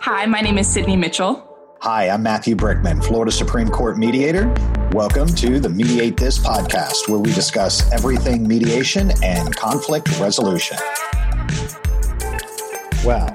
Hi, my name is Sydney Mitchell. Hi, I'm Matthew Brickman, Florida Supreme Court mediator. Welcome to the Mediate This podcast, where we discuss everything mediation and conflict resolution. Well,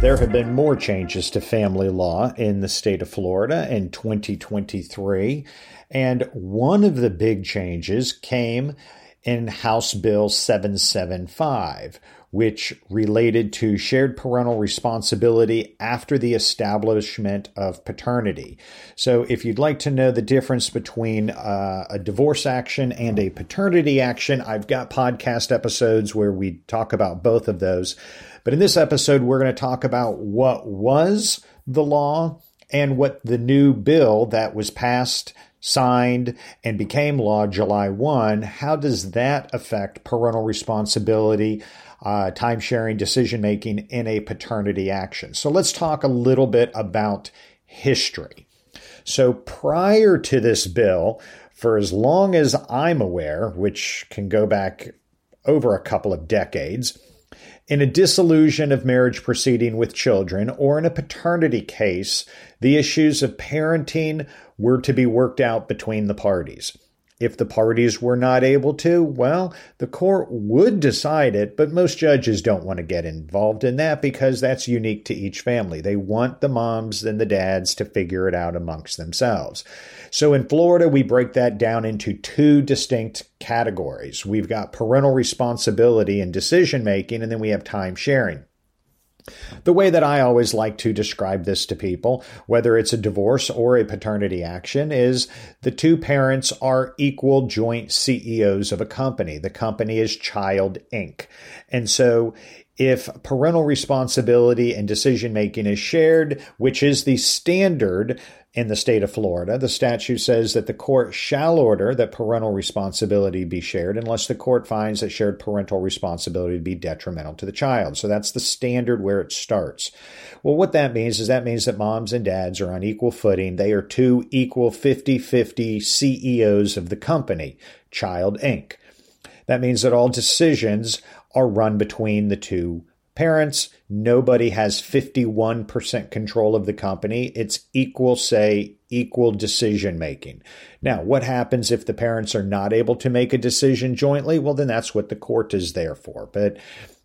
there have been more changes to family law in the state of Florida in 2023. And one of the big changes came in House Bill 775, which related to shared parental responsibility after the establishment of paternity. So, if you'd like to know the difference between uh, a divorce action and a paternity action, I've got podcast episodes where we talk about both of those. But in this episode, we're going to talk about what was the law and what the new bill that was passed signed and became law July 1, how does that affect parental responsibility, uh, time sharing, decision making in a paternity action? So let's talk a little bit about history. So prior to this bill, for as long as I'm aware, which can go back over a couple of decades, in a dissolution of marriage proceeding with children or in a paternity case, the issues of parenting were to be worked out between the parties. If the parties were not able to, well, the court would decide it, but most judges don't want to get involved in that because that's unique to each family. They want the moms and the dads to figure it out amongst themselves. So in Florida, we break that down into two distinct categories. We've got parental responsibility and decision making, and then we have time sharing. The way that I always like to describe this to people, whether it's a divorce or a paternity action, is the two parents are equal joint CEOs of a company. The company is Child Inc. And so if parental responsibility and decision making is shared, which is the standard in the state of Florida, the statute says that the court shall order that parental responsibility be shared unless the court finds that shared parental responsibility to be detrimental to the child. So that's the standard where it starts. Well, what that means is that means that moms and dads are on equal footing. They are two equal 50 50 CEOs of the company, Child Inc. That means that all decisions are run between the two parents. Nobody has 51% control of the company. It's equal say, equal decision making. Now, what happens if the parents are not able to make a decision jointly? Well, then that's what the court is there for. But,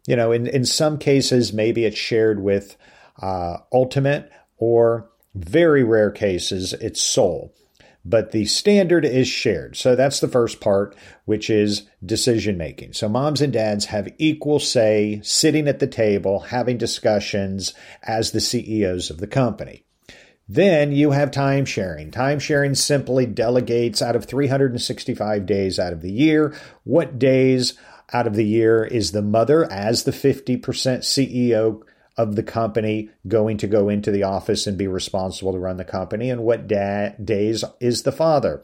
you know, in, in some cases, maybe it's shared with uh, ultimate or very rare cases, it's sole but the standard is shared. So that's the first part, which is decision making. So moms and dads have equal say sitting at the table, having discussions as the CEOs of the company. Then you have time sharing. Time sharing simply delegates out of 365 days out of the year. What days out of the year is the mother as the 50% CEO of the company going to go into the office and be responsible to run the company, and what da- days is the father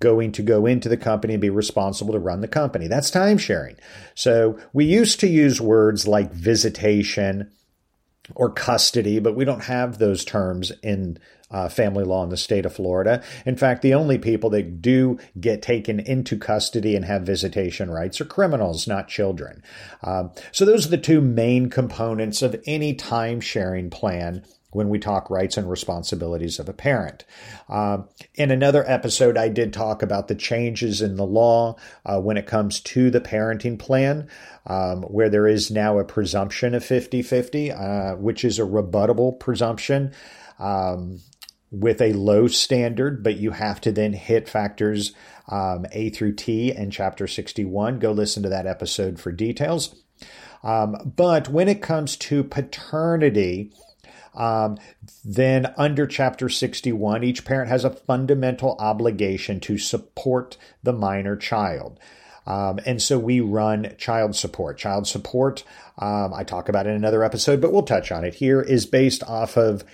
going to go into the company and be responsible to run the company. That's time sharing. So we used to use words like visitation or custody, but we don't have those terms in uh, family law in the state of Florida. In fact, the only people that do get taken into custody and have visitation rights are criminals, not children. Um, so, those are the two main components of any time sharing plan when we talk rights and responsibilities of a parent. Uh, in another episode, I did talk about the changes in the law uh, when it comes to the parenting plan, um, where there is now a presumption of 50 50, uh, which is a rebuttable presumption. Um, with a low standard, but you have to then hit factors um, A through T in chapter 61. Go listen to that episode for details. Um, but when it comes to paternity, um, then under chapter 61, each parent has a fundamental obligation to support the minor child. Um, and so we run child support. Child support, um, I talk about in another episode, but we'll touch on it here, is based off of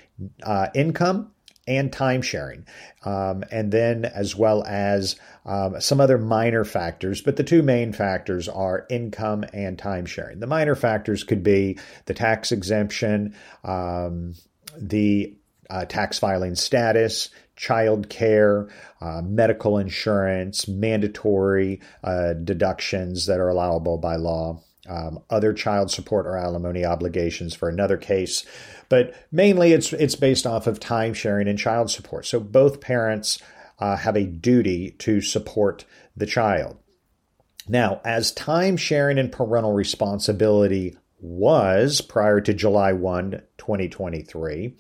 uh, income and time sharing, um, and then as well as um, some other minor factors. But the two main factors are income and time sharing. The minor factors could be the tax exemption, um, the uh, tax filing status, child care, uh, medical insurance, mandatory uh, deductions that are allowable by law. Um, other child support or alimony obligations for another case. But mainly it's, it's based off of time sharing and child support. So both parents uh, have a duty to support the child. Now, as time sharing and parental responsibility was prior to July 1, 2023,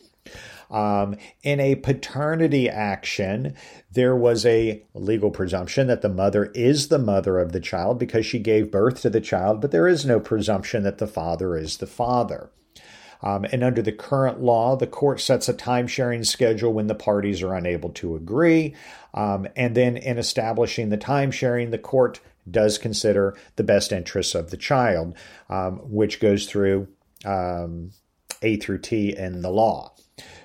um, in a paternity action, there was a legal presumption that the mother is the mother of the child because she gave birth to the child, but there is no presumption that the father is the father. Um, and under the current law, the court sets a time sharing schedule when the parties are unable to agree. Um, and then in establishing the time sharing, the court does consider the best interests of the child, um, which goes through um, A through T in the law.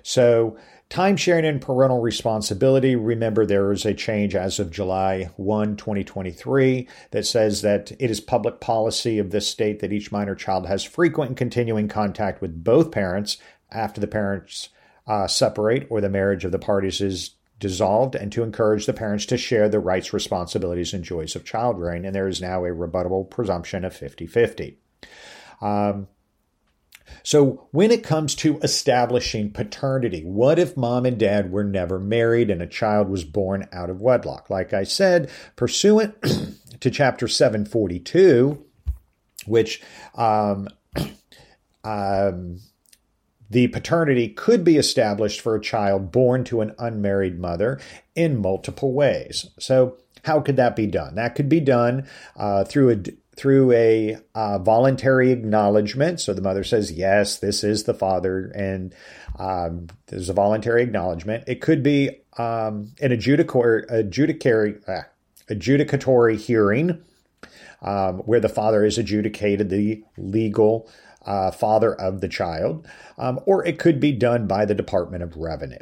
So, time sharing and parental responsibility. Remember, there is a change as of July 1, 2023, that says that it is public policy of this state that each minor child has frequent and continuing contact with both parents after the parents uh, separate or the marriage of the parties is dissolved, and to encourage the parents to share the rights, responsibilities, and joys of child rearing. And there is now a rebuttable presumption of 50 50. Um, so, when it comes to establishing paternity, what if mom and dad were never married and a child was born out of wedlock? Like I said, pursuant to Chapter 742, which um, um, the paternity could be established for a child born to an unmarried mother in multiple ways. So, how could that be done? That could be done uh, through a through a uh, voluntary acknowledgement. So the mother says, Yes, this is the father, and um, there's a voluntary acknowledgement. It could be um, an adjudicatory, uh, adjudicatory hearing um, where the father is adjudicated the legal uh, father of the child, um, or it could be done by the Department of Revenue.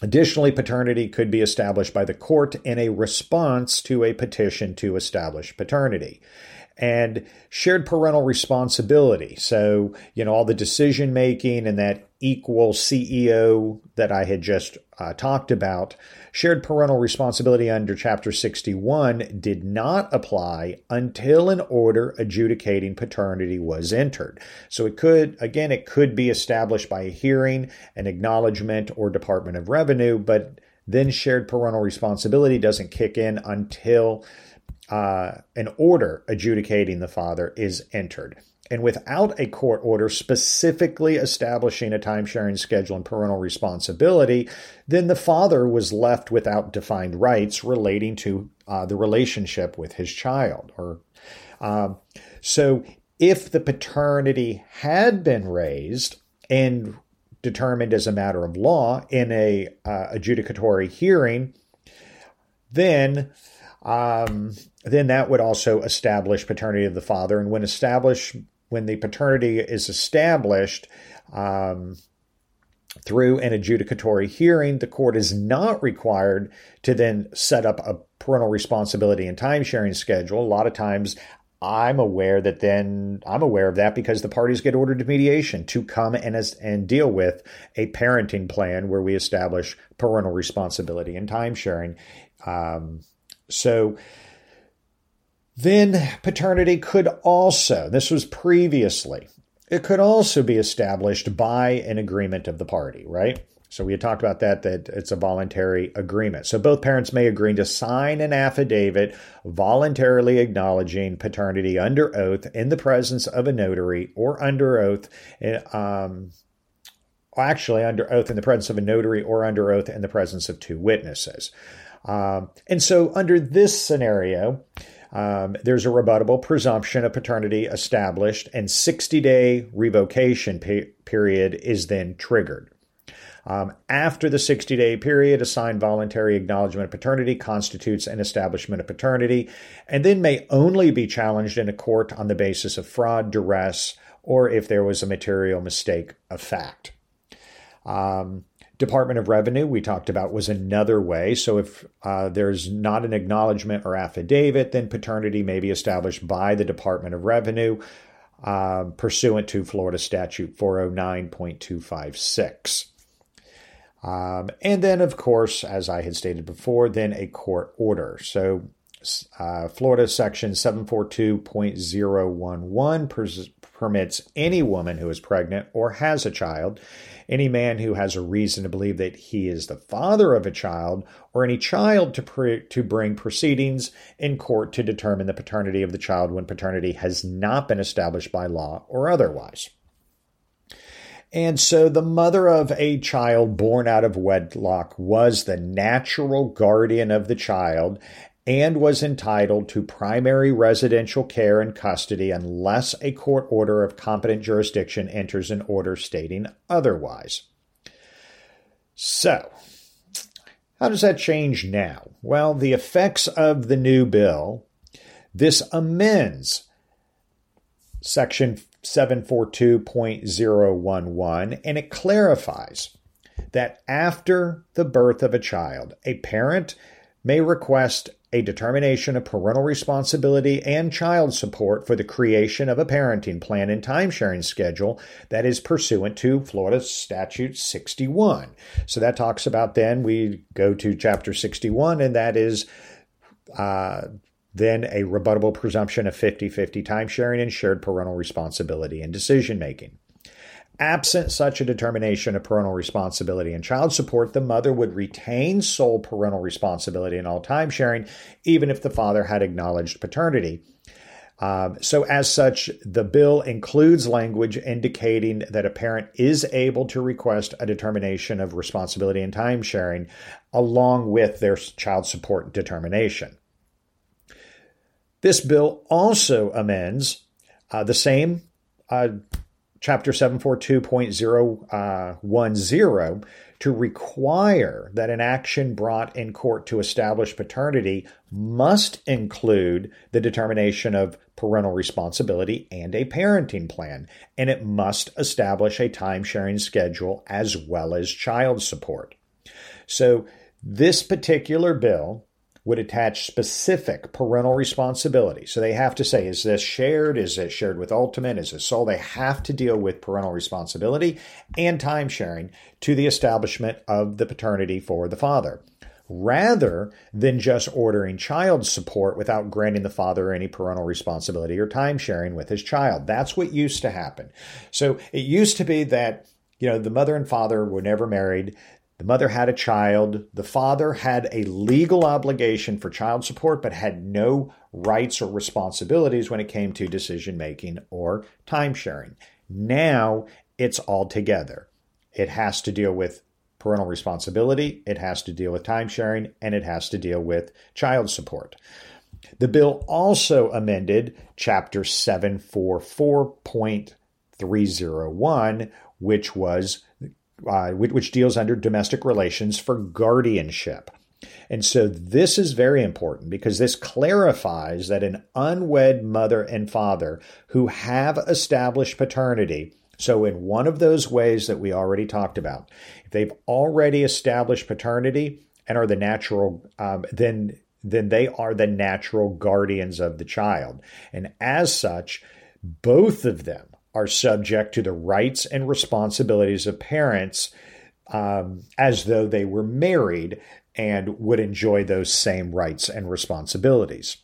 Additionally, paternity could be established by the court in a response to a petition to establish paternity. And shared parental responsibility. So, you know, all the decision making and that equal CEO that I had just uh, talked about, shared parental responsibility under Chapter 61 did not apply until an order adjudicating paternity was entered. So it could, again, it could be established by a hearing, an acknowledgement, or Department of Revenue, but then shared parental responsibility doesn't kick in until uh, an order adjudicating the father is entered and without a court order specifically establishing a time sharing schedule and parental responsibility, then the father was left without defined rights relating to uh, the relationship with his child. Or um, so, if the paternity had been raised and determined as a matter of law in a uh, adjudicatory hearing, then um, then that would also establish paternity of the father. And when established when the paternity is established um, through an adjudicatory hearing, the court is not required to then set up a parental responsibility and time sharing schedule. A lot of times, I'm aware that then I'm aware of that because the parties get ordered to mediation to come and and deal with a parenting plan where we establish parental responsibility and time sharing. Um, so then paternity could also, this was previously, it could also be established by an agreement of the party, right? So we had talked about that, that it's a voluntary agreement. So both parents may agree to sign an affidavit voluntarily acknowledging paternity under oath in the presence of a notary or under oath, um, actually under oath in the presence of a notary or under oath in the presence of two witnesses. Um, and so under this scenario, um, there's a rebuttable presumption of paternity established, and 60 day revocation pe- period is then triggered. Um, after the 60 day period, a signed voluntary acknowledgement of paternity constitutes an establishment of paternity and then may only be challenged in a court on the basis of fraud, duress, or if there was a material mistake of fact. Um, Department of Revenue, we talked about, was another way. So if uh, there's not an acknowledgement or affidavit, then paternity may be established by the Department of Revenue um, pursuant to Florida Statute 409.256. Um, and then, of course, as I had stated before, then a court order. So uh, Florida Section 742.011 pers- permits any woman who is pregnant or has a child, any man who has a reason to believe that he is the father of a child, or any child to, pre- to bring proceedings in court to determine the paternity of the child when paternity has not been established by law or otherwise. And so the mother of a child born out of wedlock was the natural guardian of the child and was entitled to primary residential care and custody unless a court order of competent jurisdiction enters an order stating otherwise. So, how does that change now? Well, the effects of the new bill, this amends Section 742.011 and it clarifies that after the birth of a child, a parent may request a determination of parental responsibility and child support for the creation of a parenting plan and timesharing schedule that is pursuant to Florida Statute 61. So that talks about then we go to Chapter 61, and that is uh, then a rebuttable presumption of 50 50 timesharing and shared parental responsibility and decision making. Absent such a determination of parental responsibility and child support, the mother would retain sole parental responsibility in all time sharing, even if the father had acknowledged paternity. Um, so, as such, the bill includes language indicating that a parent is able to request a determination of responsibility and time sharing along with their child support determination. This bill also amends uh, the same uh, Chapter 742.010 uh, to require that an action brought in court to establish paternity must include the determination of parental responsibility and a parenting plan, and it must establish a time sharing schedule as well as child support. So, this particular bill would attach specific parental responsibility. So they have to say, is this shared? Is it shared with Ultimate? Is it sole? They have to deal with parental responsibility and time sharing to the establishment of the paternity for the father. Rather than just ordering child support without granting the father any parental responsibility or time sharing with his child. That's what used to happen. So it used to be that you know, the mother and father were never married. The mother had a child. The father had a legal obligation for child support, but had no rights or responsibilities when it came to decision making or time sharing. Now it's all together. It has to deal with parental responsibility, it has to deal with time sharing, and it has to deal with child support. The bill also amended Chapter 744.301, which was uh, which deals under domestic relations for guardianship. And so this is very important because this clarifies that an unwed mother and father who have established paternity, so in one of those ways that we already talked about, if they've already established paternity and are the natural, um, then then they are the natural guardians of the child. And as such, both of them are subject to the rights and responsibilities of parents um, as though they were married and would enjoy those same rights and responsibilities.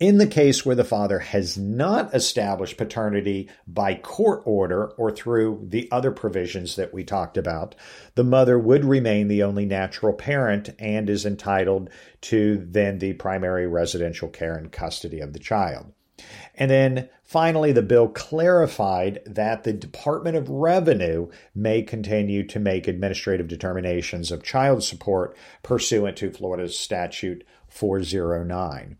In the case where the father has not established paternity by court order or through the other provisions that we talked about, the mother would remain the only natural parent and is entitled to then the primary residential care and custody of the child. And then finally, the bill clarified that the Department of Revenue may continue to make administrative determinations of child support pursuant to Florida's statute 409.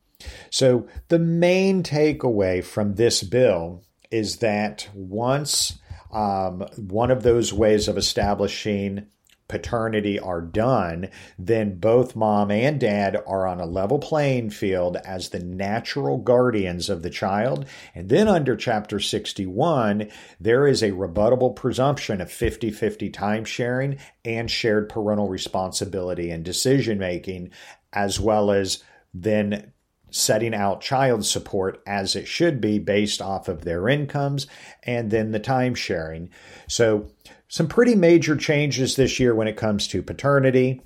So, the main takeaway from this bill is that once um, one of those ways of establishing paternity are done, then both mom and dad are on a level playing field as the natural guardians of the child. And then under Chapter 61, there is a rebuttable presumption of 50 50 time sharing and shared parental responsibility and decision making, as well as then setting out child support as it should be based off of their incomes and then the time sharing. So some pretty major changes this year when it comes to paternity.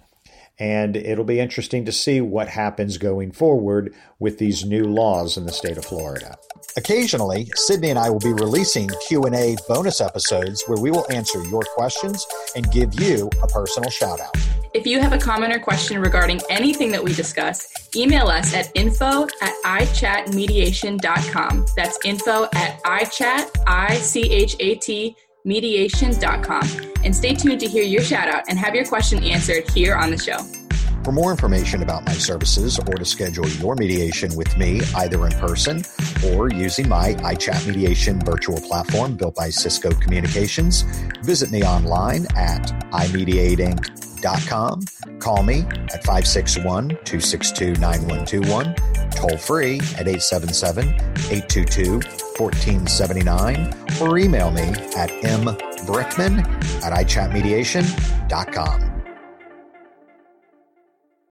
And it'll be interesting to see what happens going forward with these new laws in the state of Florida. Occasionally, Sydney and I will be releasing Q&A bonus episodes where we will answer your questions and give you a personal shout out. If you have a comment or question regarding anything that we discuss, email us at info at ichatmediation.com. That's info at ichat, I-C-H-A-T, mediation.com. And stay tuned to hear your shout out and have your question answered here on the show. For more information about my services or to schedule your mediation with me, either in person or using my iChat Mediation virtual platform built by Cisco Communications, visit me online at imediateinc.com. Call me at 561 262 9121, toll free at 877 822 1479, or email me at mbrickman at ichatmediation.com.